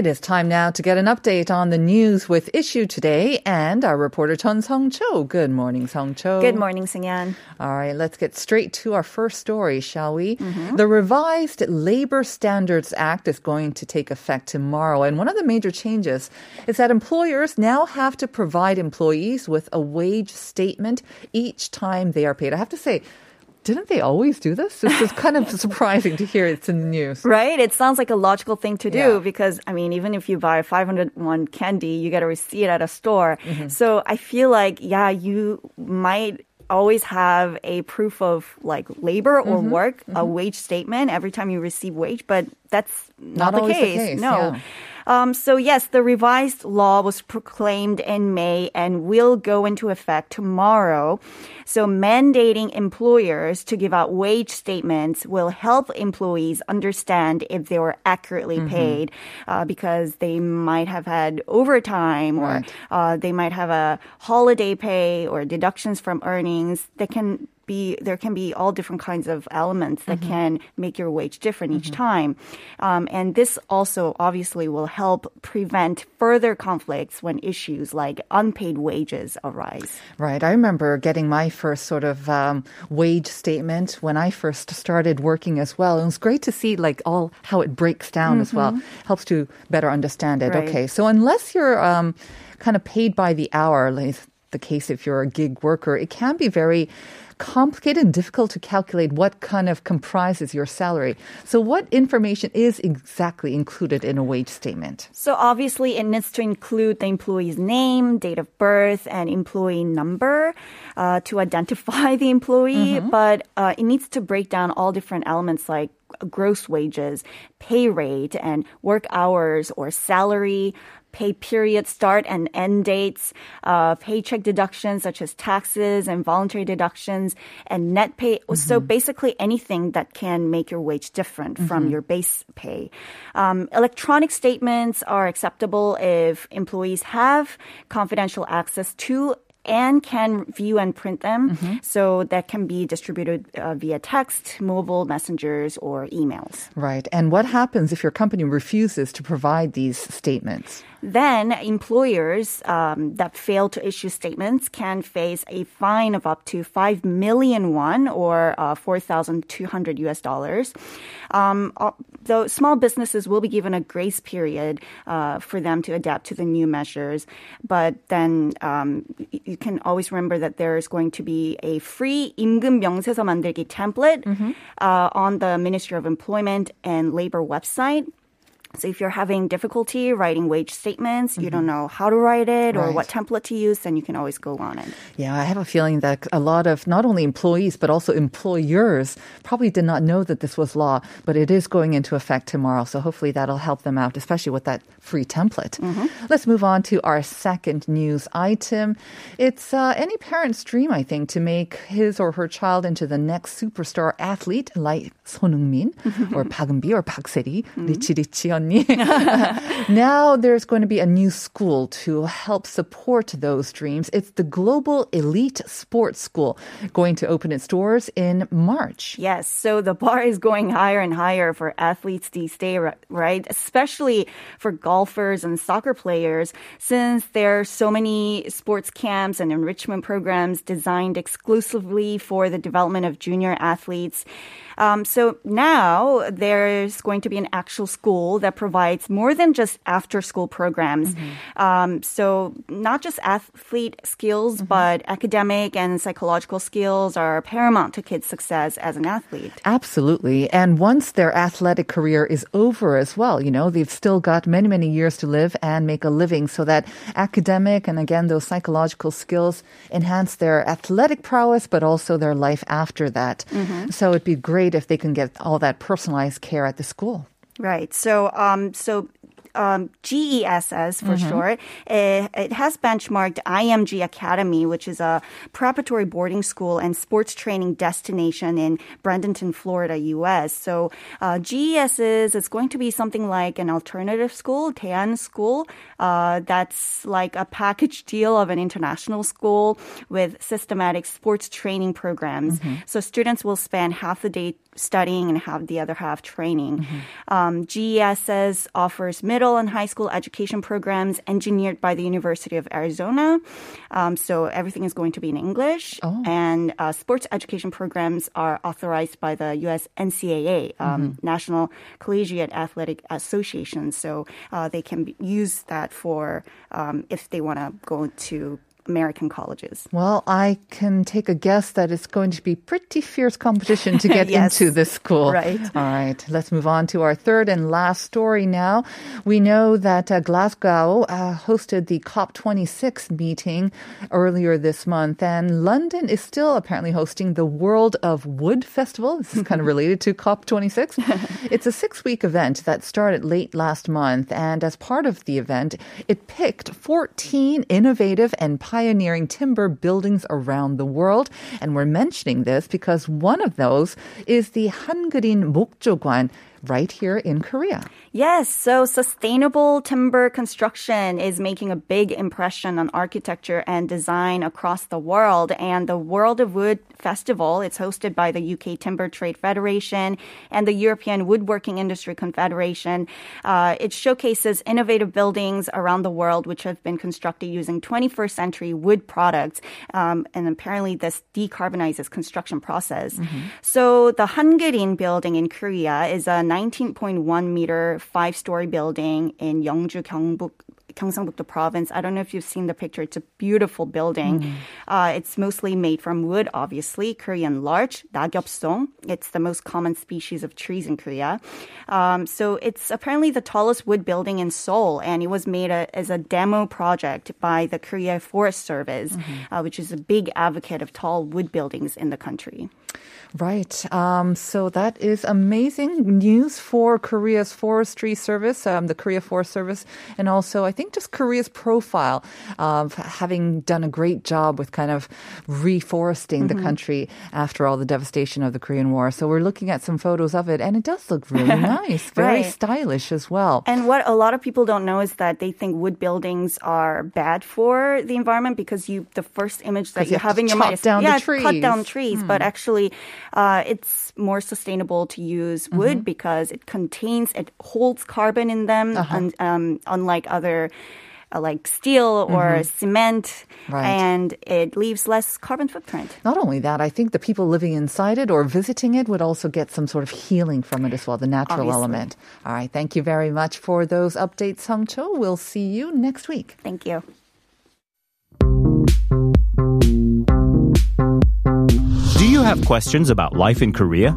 It is time now to get an update on the news with Issue Today and our reporter Chun Song Cho. Good morning, Song Cho. Good morning, Sungyan. All right, let's get straight to our first story, shall we? Mm-hmm. The revised Labor Standards Act is going to take effect tomorrow, and one of the major changes is that employers now have to provide employees with a wage statement each time they are paid. I have to say, didn't they always do this? This is kind of surprising to hear it's in the news. Right? It sounds like a logical thing to do Yeah. because, I mean, even if you buy 501 candy, you get a receipt at a store. Mm-hmm. So I feel like, yeah, you might always have a proof of like labor or Mm-hmm. work, a wage statement every time you receive wage, but that's Not not, the, always the case. case, No. yeah. Um, so yes, the revised law was proclaimed in May and will go into effect tomorrow. So mandating employers to give out wage statements will help employees understand if they were accurately Mm-hmm. paid, uh, because they might have had overtime or Right. uh, they might have a holiday pay or deductions from earnings that can be there can be all different kinds of elements that can make your wage different each time um, and this also obviously will help prevent further conflicts when issues like unpaid wages arise Right. I remember getting my first sort of um, wage statement when I first started working as well. It was great to see like all how it breaks down as well. Helps to better understand it. Right. Okay. So unless you're um, kind of paid by the hour, like the case if you're a gig worker, it can be very complicated and difficult to calculate what kind of comprises your salary. So what information is exactly included in a wage statement? So obviously, it needs to include the employee's name, date of birth, and employee number uh, to identify the employee. But uh, it needs to break down all different elements like gross wages, pay rate, and work hours or salary. Pay period start and end dates, uh, paycheck deductions such as taxes and voluntary deductions, and net pay. So basically anything that can make your wage different from your base pay. Um, electronic statements are acceptable if employees have confidential access to and can view and print them. So that can be distributed uh, via text, mobile messengers, or emails. Right. And what happens if your company refuses to provide these statements? Then employers um, that fail to issue statements can face a fine of up to five million won or uh, four thousand two hundred U.S. dollars. Um, uh, though small businesses will be given a grace period uh, for them to adapt to the new measures, but then um, y- you can always remember that there is going to be a free 임금 명세서 만들기 template uh, on the Ministry of Employment and Labor website. So if you're having difficulty writing wage statements, mm-hmm. you don't mm-hmm. know how to write it right. or what template to use, then you can always go on it. Yeah, I have a feeling that a lot of not only employees but also employers probably did not know that this was law, but it is going into effect tomorrow. So hopefully that'll help them out, especially with that free template. Mm-hmm. Let's move on to our second news item. It's uh, any parent's dream, I think, to make his or her child into the next superstar athlete like Son Heung-min or Park Eun-bi or Park Se-ri, mm-hmm. 언니. now there's going to be a new school to help support those dreams. It's the Global Elite Sports School going to open its doors in March. Yes, so the bar is going higher and higher for athletes these days, right? Especially for golfers and soccer players, since there are so many sports camps and enrichment programs designed exclusively for the development of junior athletes. Um, so now there's going to be an actual school that provides more than just after school programs. Um, so not just athlete skills, but academic and psychological skills are paramount to kids' success as an athlete. Absolutely. And once their athletic career is over as well, you know, they've still got many, many years to live and make a living so that academic and again, those psychological skills enhance their athletic prowess, but also their life after that. So it'd be great if they can get all that personalized care at the school. Right. So, um, so. Um, GESS for short. It, it has benchmarked IMG Academy, which is a preparatory boarding school and sports training destination in Bradenton, Florida, U.S. So uh, GESS is going to be something like an alternative school, Daean school. Uh, that's like a package deal of an international school with systematic sports training programs. So students will spend half the day studying and have the other half training. Um, GESS offers middle and high school education programs engineered by the University of Arizona. Um, so everything is going to be in English. And uh, sports education programs are authorized by the U.S. NCAA, um, National Collegiate Athletic Association. So uh, they can be, use that for um, if they want to go to American colleges. Well, I can take a guess that it's going to be pretty fierce competition to get Yes. into this school. Right. All right. Let's move on to our third and last story now. We know that uh, Glasgow uh, hosted the COP26 meeting earlier this month, and London is still apparently hosting the World of Wood Festival. This is kind of related to COP26. it's a six week event that started late last month, and as part of the event, it picked 14 innovative and pioneering pioneering timber buildings around the world. And we're mentioning this because one of those is the Hangurin Mokjoguan right here in Korea. Yes, so sustainable timber construction is making a big impression on architecture and design across the world. And the World of Wood Festival, it's hosted by the UK Timber Trade Federation and the European Woodworking Industry Confederation. Uh, it showcases innovative buildings around the world which have been constructed using 21st century wood products. Um, and apparently this decarbonizes construction process. So the Hangerin building in Korea is a 19.1 meter five story building in Yeongju, Gyeongbuk. Gyeongsangbuk-do province. I don't know if you've seen the picture. It's a beautiful building. Mm. Uh, it's mostly made from wood, obviously. Korean larch, nagyopsong. It's the most common species of trees in Korea. Um, so it's apparently the tallest wood building in Seoul, and it was made a, as a demo project by the Korea Forest Service, mm-hmm. uh, which is a big advocate of tall wood buildings in the country. Right. Um, so that is amazing news for Korea's Forestry Service, um, the Korea Forest Service, and also I think just Korea's profile of having done a great job with kind of reforesting the country after all the devastation of the Korean War. So we're looking at some photos of it, and it does look really nice, very Right. stylish as well. And what a lot of people don't know is that they think wood buildings are bad for the environment because you the first image that you you have have in your mind is down yeah, cut. Hmm. down trees. But actually, uh, it's more sustainable to use wood Mm-hmm. because it contains it holds carbon in them, Uh-huh. and um, unlike other. Uh, like steel or cement, Mm-hmm. Right. and it leaves less carbon footprint. Not only that, I think the people living inside it or visiting it would also get some sort of healing from it as well, the natural Obviously. element. All right. Thank you very much for those updates, Sung Cho. We'll see you next week. Thank you. Do you have questions about life in Korea?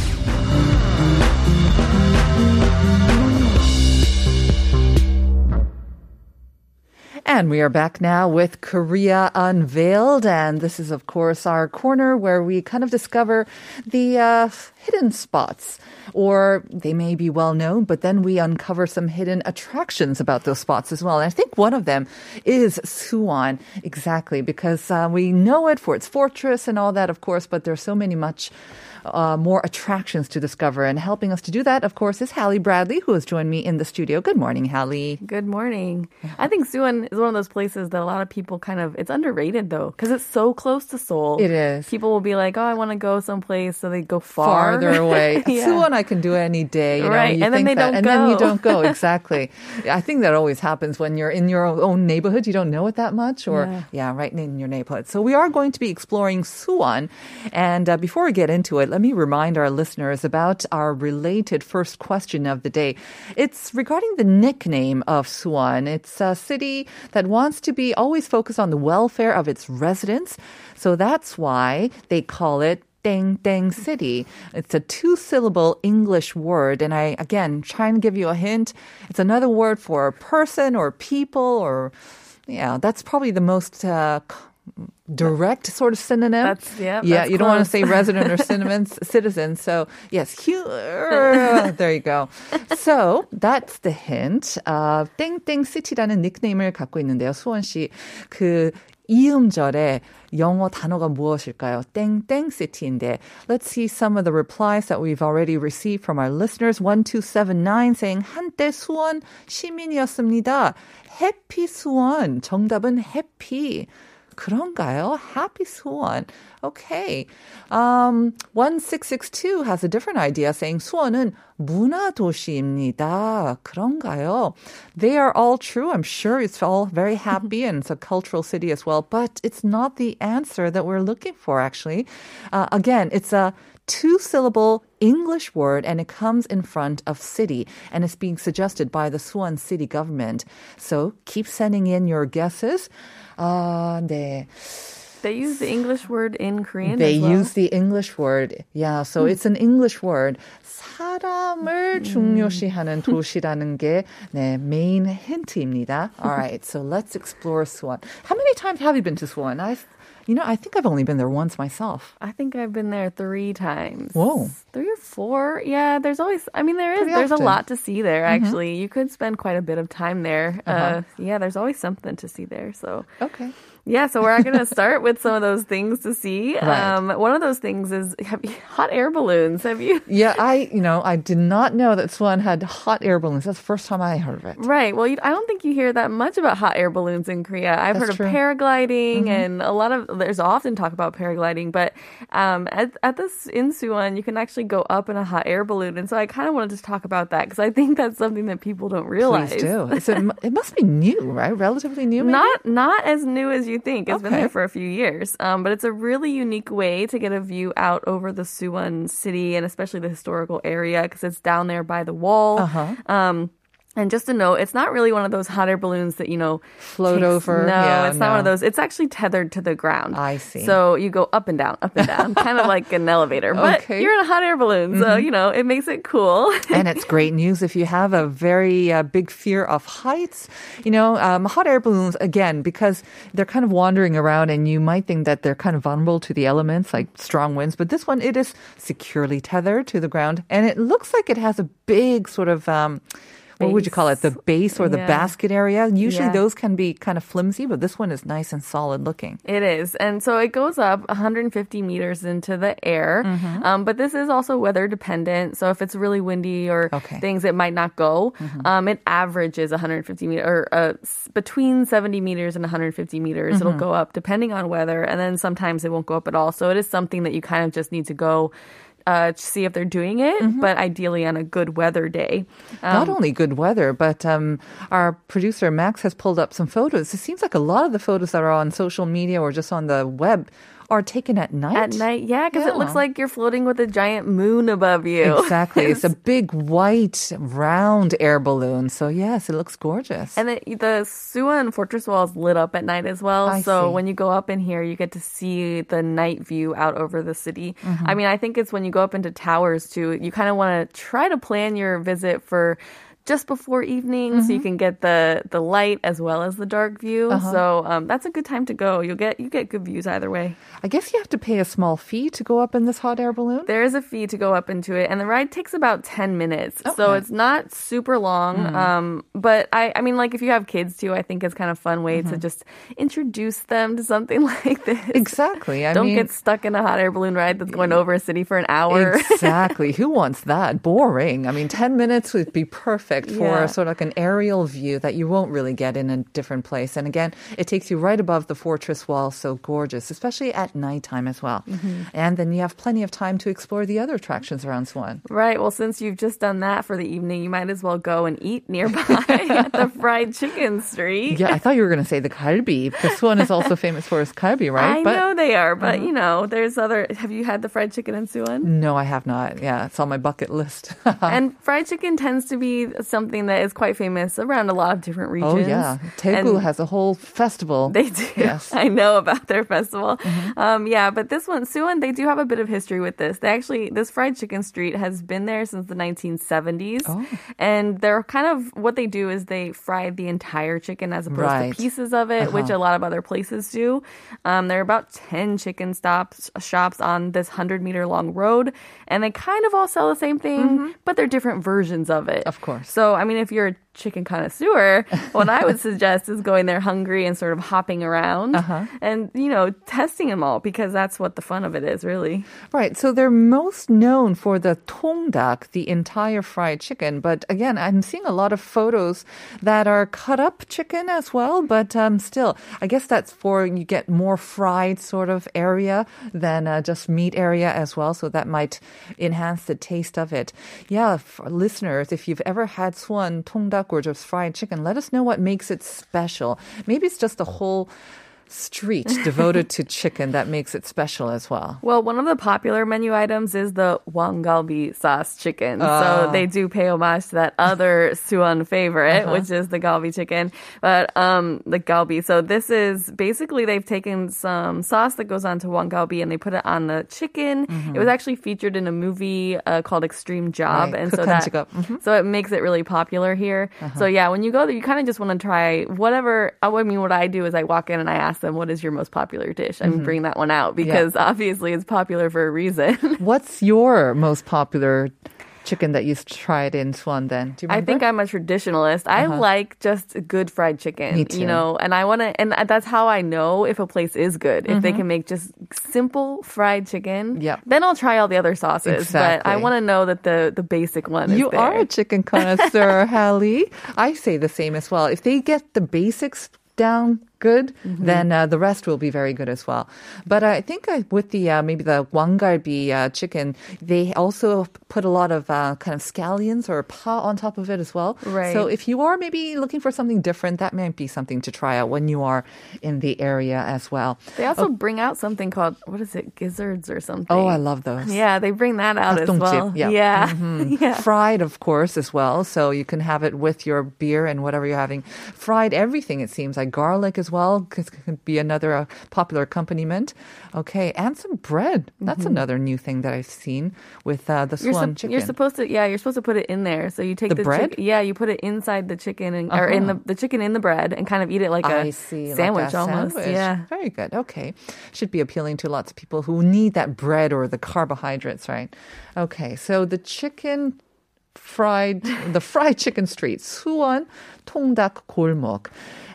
And we are back now with Korea Unveiled. And this is, of course, our corner where we kind of discover the uh, hidden spots. Or they may be well known, but then we uncover some hidden attractions about those spots as well. And I think one of them is Suwon, exactly, because uh, we know it for its fortress and all that, of course, but there's so many much uh, more attractions to discover. And helping us to do that, of course, is Hallie Bradley, who has joined me in the studio. Good morning, Hallie. Good morning. I think Suwon is one of those places that a lot of people kind of it's underrated though because it's so close to Seoul. It is. People will be like, "Oh, I want to go someplace," so they go far. farther away. Yeah. Suwon I can do any day. You know, Right, you and then they that, don't and then you don't go. Exactly. I think that always happens when you're in your own neighborhood. You don't know it that much, or Yeah. yeah, right in your neighborhood. So we are going to be exploring Suwon, and uh, before we get into it, let me remind our listeners about our related first question of the day. It's regarding the nickname of Suwon. It's a city that wants to be always focused on the welfare of its residents, so that's why they call it Deng Deng City. It's a two syllable English word. And I, again, trying to give you a hint. It's another word for person or people or, yeah, that's probably the most, uh, direct sort of synonym. That's- yeah, Yeah, that's you don't want to close. say resident or cinnamon, citizen. So, yes, hu- there you go. So, that's the hint. Uh, 땡땡 시티라는 닉네임을 갖고 있는데요. 수원 씨. 그 이음절에 영어 단어가 무엇일까요? 땡땡 시티인데. Let's see some of the replies that we've already received from our listeners. 1279 saying 한때 수원 시민이었습니다. 해피 수원. 정답은 해피. 그런가요? Happy 수원. Okay. Um, 1662 has a different idea saying 수원은 문화도시입니다. 그런가요? They are all true. I'm sure it's all very happy and it's a cultural city as well, but it's not the answer that we're looking for actually. Uh, again, it's a two syllable English word and it comes in front of city and it's being suggested by the Suwon city government. So keep sending in your guesses. uh, 네. They use the English word in Korean. They well? use the English word. Yeah, so hmm. it's an English word. 사람을 hmm. 중요시하는 도시라는 게 네, 메인 힌트입니다. All right, so let's explore Suwon. How many times have you been to Suwon? I've you know, I think I've only been there once myself. I think I've been there three times. Whoa. Three or four. Yeah, there's always, I mean, there is, Pretty there's a lot to see there, actually. You could spend quite a bit of time there. uh yeah, there's always something to see there. So, Okay. Yeah, so we're going to start with some of those things to see. Right. Um, one of those things is have you, hot air balloons. Have you? Yeah, I, you know, I did not know that Suwon had hot air balloons. That's the first time I heard of it. Right. Well, you, I don't think you hear that much about hot air balloons in Korea. I've That's heard true. of paragliding and a lot of there's often talk about paragliding, but um, at at this in Suwon, you can actually go up in a hot air balloon, and so I kind of wanted to talk about that because I think that's something that people don't realize. Please do. A, it must be new, right? Relatively new, maybe? Not not as new as you think. It's been there for a few years, um, but it's a really unique way to get a view out over the Suwon city and especially the historical area because it's down there by the wall. Uh-huh. Um, and just to note, it's not really one of those hot air balloons that you know Float takes- over? No, Yeah, it's not one of those. It's actually tethered to the ground. I see. So you go up and down, up and down, kind of like an elevator. But Okay. Mm-hmm. you're in a hot air balloon, so you know it makes it cool. and it's great news if you have a very uh, big fear of heights. You know, um, hot air balloons, again, because they're kind of wandering around and you might think that they're kind of vulnerable to the elements like strong winds. But this one, it is securely tethered to the ground and it looks like it has a big sort of. Um, what would you call it? The base or the Yeah. basket area. Usually Yeah. those can be kind of flimsy, but this one is nice and solid looking. It is. And so it goes up 150 meters into the air. Mm-hmm. Um, but this is also weather dependent. So if it's really windy or Okay. Mm-hmm. things, it might not go. Um, it averages 150 meters or uh, between 70 meters and 150 meters. Mm-hmm. It'll go up depending on weather. And then sometimes it won't go up at all. So it is something that you kind of just need to go. Uh, to see if they're doing it, Mm-hmm. but ideally on a good weather day. Not only good weather, but um, our producer Max has pulled up some photos. It seems like a lot of the photos that are on social media or just on the web are taken at night. At night, yeah, because it looks like you're floating with a giant moon above you. Exactly. it's a big white round air balloon. So yes, it looks gorgeous. And the, the Suwon Fortress Wall is lit up at night as well. I so see. when you go up in here, you get to see the night view out over the city. Mm-hmm. I mean, I think it's when you go up into towers too, you kind of want to try to plan your visit for just before evening, so you can get the the light as well as the dark view. So um, that's a good time to go. You'll get you get good views either way. I guess you have to pay a small fee to go up in this hot air balloon. There is a fee to go up into it, and the ride takes about 10 minutes. So it's not super long. Um, but I, I mean, like, if you have kids too, I think it's kind of a fun way to just introduce them to something like this. Exactly. I Don't mean, get stuck in a hot air balloon ride that's going over a city for an hour. exactly. Who wants that? Boring. I mean, 10 minutes would be perfect for Yeah. sort of like an aerial view that you won't really get in a different place. And again, it takes you right above the fortress wall, so gorgeous, especially at nighttime as well. Mm-hmm. And then you have plenty of time to explore the other attractions around Suwon. Right. Well, since you've just done that for the evening, you might as well go and eat nearby at the fried chicken street. Yeah, I thought you were going to say the kalbi, because Suwon is also famous for its kalbi, right? I know they are, but you know, there's other. Have you had the fried chicken in Suwon? No, I have not. Yeah, it's on my bucket list. and fried chicken tends to be something that is quite famous around a lot of different regions. oh, yeah. Daegu has a whole festival. They do. Yes. I know about their festival. Mm-hmm. Um, yeah, but this one, Suwon, they do have a bit of history with this. They actually, this fried chicken street has been there since the 1970s. Oh. And they're kind of, what they do is they fry the entire chicken as opposed Right. to pieces of it, which Uh-huh. a lot of other places do. Um, there are about 10 chicken stops, shops on this 100 meter long road. And they kind of all sell the same thing, but they're different versions of it. Mm-hmm. Of course. So, I mean, if you're a chicken connoisseur, what I would suggest is going there hungry and sort of hopping around Uh-huh. and, you know, testing them all because that's what the fun of it is, really. Right. So they're most known for the tongdak, the entire fried chicken. But again, I'm seeing a lot of photos that are cut up chicken as well. But um, still, I guess that's for you get more fried sort of area than uh, just meat area as well. So that might enhance the taste of it. Yeah, for listeners, if you've ever had Suwon tongdak or just fried chicken, let us know what makes it special. Maybe it's just the whole street devoted to chicken that makes it special as well. Well, one of the popular menu items is the wangalbi sauce chicken. Ah. So they do pay homage to that other Suwon favorite, Uh-huh. which is the galbi chicken. But um, the galbi. So this is basically they've taken some sauce that goes onto wangalbi and they put it on the chicken. It was actually featured in a movie uh, called Extreme Job, Mm-hmm. Right, and so that. Mhm. so it makes it really popular here. Uh-huh. So yeah, when you go there, you kind of just want to try whatever. I mean, what I do is I walk in and I ask them, "What is your most popular dish?" and bring that one out because obviously it's popular for a reason. What's your most popular chicken that you tried in Suwon then? Do you I think I'm a traditionalist. I like just good fried chicken. Me too. You know, and I want to, and that's how I know if a place is good. If Mm-hmm. they can make just simple fried chicken, Yep. then I'll try all the other sauces. But I want to know that the the basic one is You are a chicken connoisseur, Hallie. I say the same as well. If they get the basics down good, mm-hmm. then uh, the rest will be very good as well. But I think uh, with the uh, maybe the wangalbi uh, chicken, they also put a lot of uh, kind of scallions or pa on top of it as well. Right. So if you are maybe looking for something different, that might be something to try out when you are in the area as well. They also oh. bring out something called what is it, gizzards or something. Oh, I love those. Yeah, they bring that out as well. Yeah. Yeah. Mm-hmm. yeah. Fried, of course, as well. So you can have it with your beer and whatever you're having. Fried everything, it seems like garlic as well could, could be another uh, popular accompaniment. Okay, and some bread. That's another new thing that I've seen with uh, the Mm-hmm. You're, swan sup- chicken. you're supposed to, yeah, you're supposed to put it in there. So you take The the, bread? chick- yeah, you put it inside the chicken and, or in Uh-huh. the, the chicken in the bread and kind of eat it like a see, sandwich like a almost. sandwich. Yeah. very good. Okay, should be appealing to lots of people who need that bread or the carbohydrates, right? Okay, so the chicken fried the fried chicken street, Suwon Tongdak Golmok.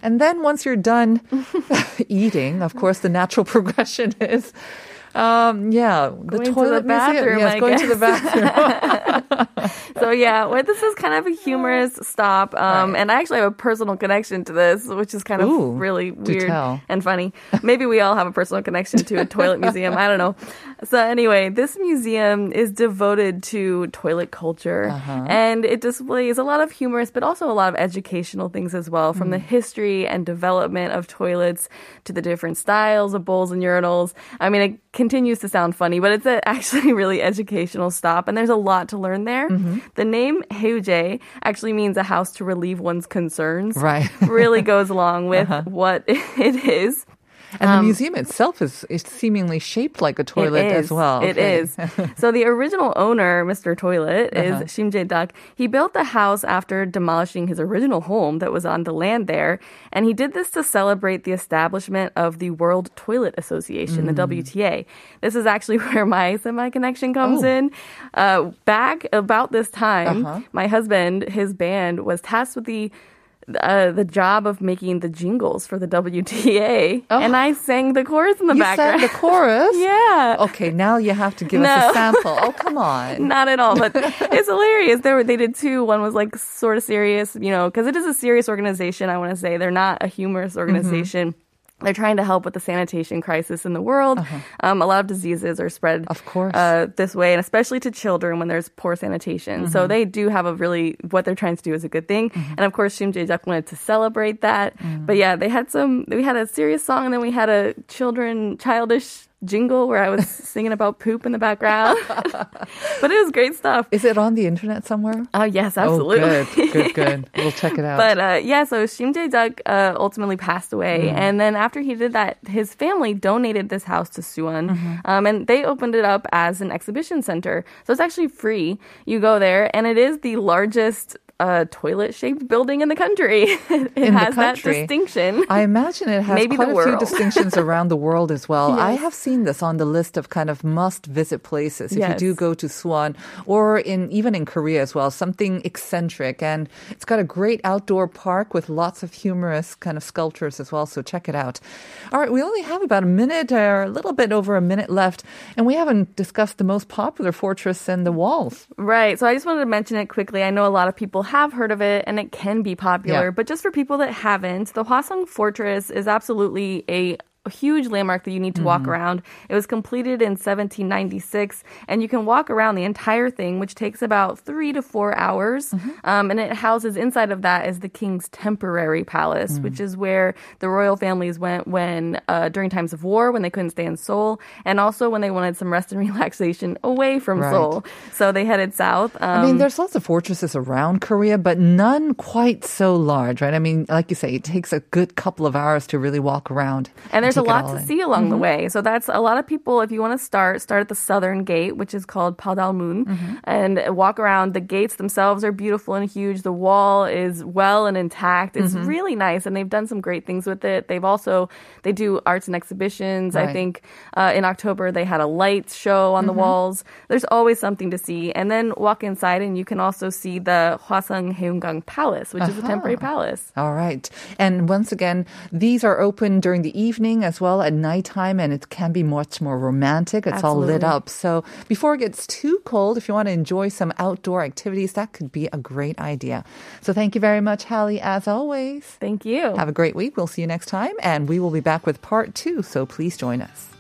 And then once you're done eating, of course, the natural progression is. Um, yeah, the going toilet to the bathroom. Yes, I going guess. to the bathroom. so yeah, well, this is kind of a humorous stop, um, right. and I actually have a personal connection to this, which is kind of Ooh, really weird and funny. Maybe we all have a personal connection to a toilet museum. I don't know. So anyway, this museum is devoted to toilet culture, Uh-huh. and it displays a lot of humorous, but also a lot of educational things as well, from Hmm. the history and development of toilets to the different styles of bowls and urinals. I mean, it continues to sound funny, but it's a, actually really educational stop, and there's a lot to learn there. Mm-hmm. The name Heuje actually means a house to relieve one's concerns. Right. Uh-huh. really goes along with what it is. And the museum itself is, is seemingly shaped like a toilet as well. It Okay. is. so the original owner, Mr. Toilet, Uh-huh. is Shim Jae-duck. He built the house after demolishing his original home that was on the land there, and he did this to celebrate the establishment of the World Toilet Association, Mm. the WTA. This is actually where my semi connection comes Oh. in. Uh, back about this time, Uh-huh. my husband, his band, was tasked with the uh, the job of making the jingles for the WTA, and I sang the chorus in the Oh. You background. sang the chorus? yeah. Okay, now you have to give us a sample. Oh, come on. Not at all, but it's hilarious. They were they did two. One was like sort of serious, you know, because it is a serious organization. I want to say they're not a humorous Mm-hmm. They're trying to help with the sanitation crisis in the world. Um, a lot of diseases are spread, Uh-huh. Of course. uh, this way, and especially to children when there's poor sanitation. Mm-hmm. So they do have a really what they're trying to do is a good thing. And of course, Shim Jae wanted to celebrate that. Mm. But yeah, they had some. We had a serious song, and then we had a children childish jingle where I was singing about poop in the background. but it was great stuff. Is it on the internet somewhere? Oh yes, absolutely. Oh, good, good, good. We'll check it out. But uh, yeah, so Shim Jae Duck uh, ultimately passed away, Mm-hmm. and then after he did that, his family donated this house to Suwon, Mm-hmm. um, and they opened it up as an exhibition center. So it's actually free. You go there, and it is the largest. Uh, toilet-shaped building in the country. it In has that distinction. I imagine it has Maybe quite the a few distinctions around the world as well. I have seen this on the list of kind of must-visit places if Yes. you do go to Suwon or in even in Korea as well. Something eccentric, and it's got a great outdoor park with lots of humorous kind of sculptures as well. So check it out. All right, we only have about a minute or a little bit over a minute left, and we haven't discussed the most popular fortress and the walls. Right. So I just wanted to mention it quickly. I know a lot of people have heard of it and it can be popular, Yeah. but just for people that haven't, the Hwaseong Fortress is absolutely a huge landmark that you need to walk Mm-hmm. around. It was completed in 1796 and you can walk around the entire thing, which takes about three to four hours. Mm-hmm. Um, and it houses inside of that is the king's temporary palace, Mm. which is where the royal families went when, uh, during times of war, when they couldn't stay in Seoul, and also when they wanted some rest and relaxation away from Right. Seoul. So they headed south. Um, I mean, there's lots of fortresses around Korea, but none quite so large, right? I mean, like you say, it takes a good couple of hours to really walk around. And there's a lot to in. Mm-hmm. see along the way. So that's a lot of people, if you want to start, start at the southern gate, which is called Paldalmun, Mm-hmm. and walk around. The gates themselves are beautiful and huge. The wall is well and intact. It's Mm-hmm. really nice, and they've done some great things with it. They've also, they do arts and exhibitions. I think uh, in October they had a light show on the Mm-hmm. walls. There's always something to see. And then walk inside and you can also see the Hwaseong Haenggung Palace, which is a temporary palace. All right. And once again, these are open during the evening as well at nighttime, and it can be much more romantic. It's all lit up. So before it gets too cold, if you want to enjoy some outdoor activities, that could be a great idea. So thank you very much, Hallie, as always. Thank you. Have a great week. We'll see you next time, and we will be back with part two. So please join us.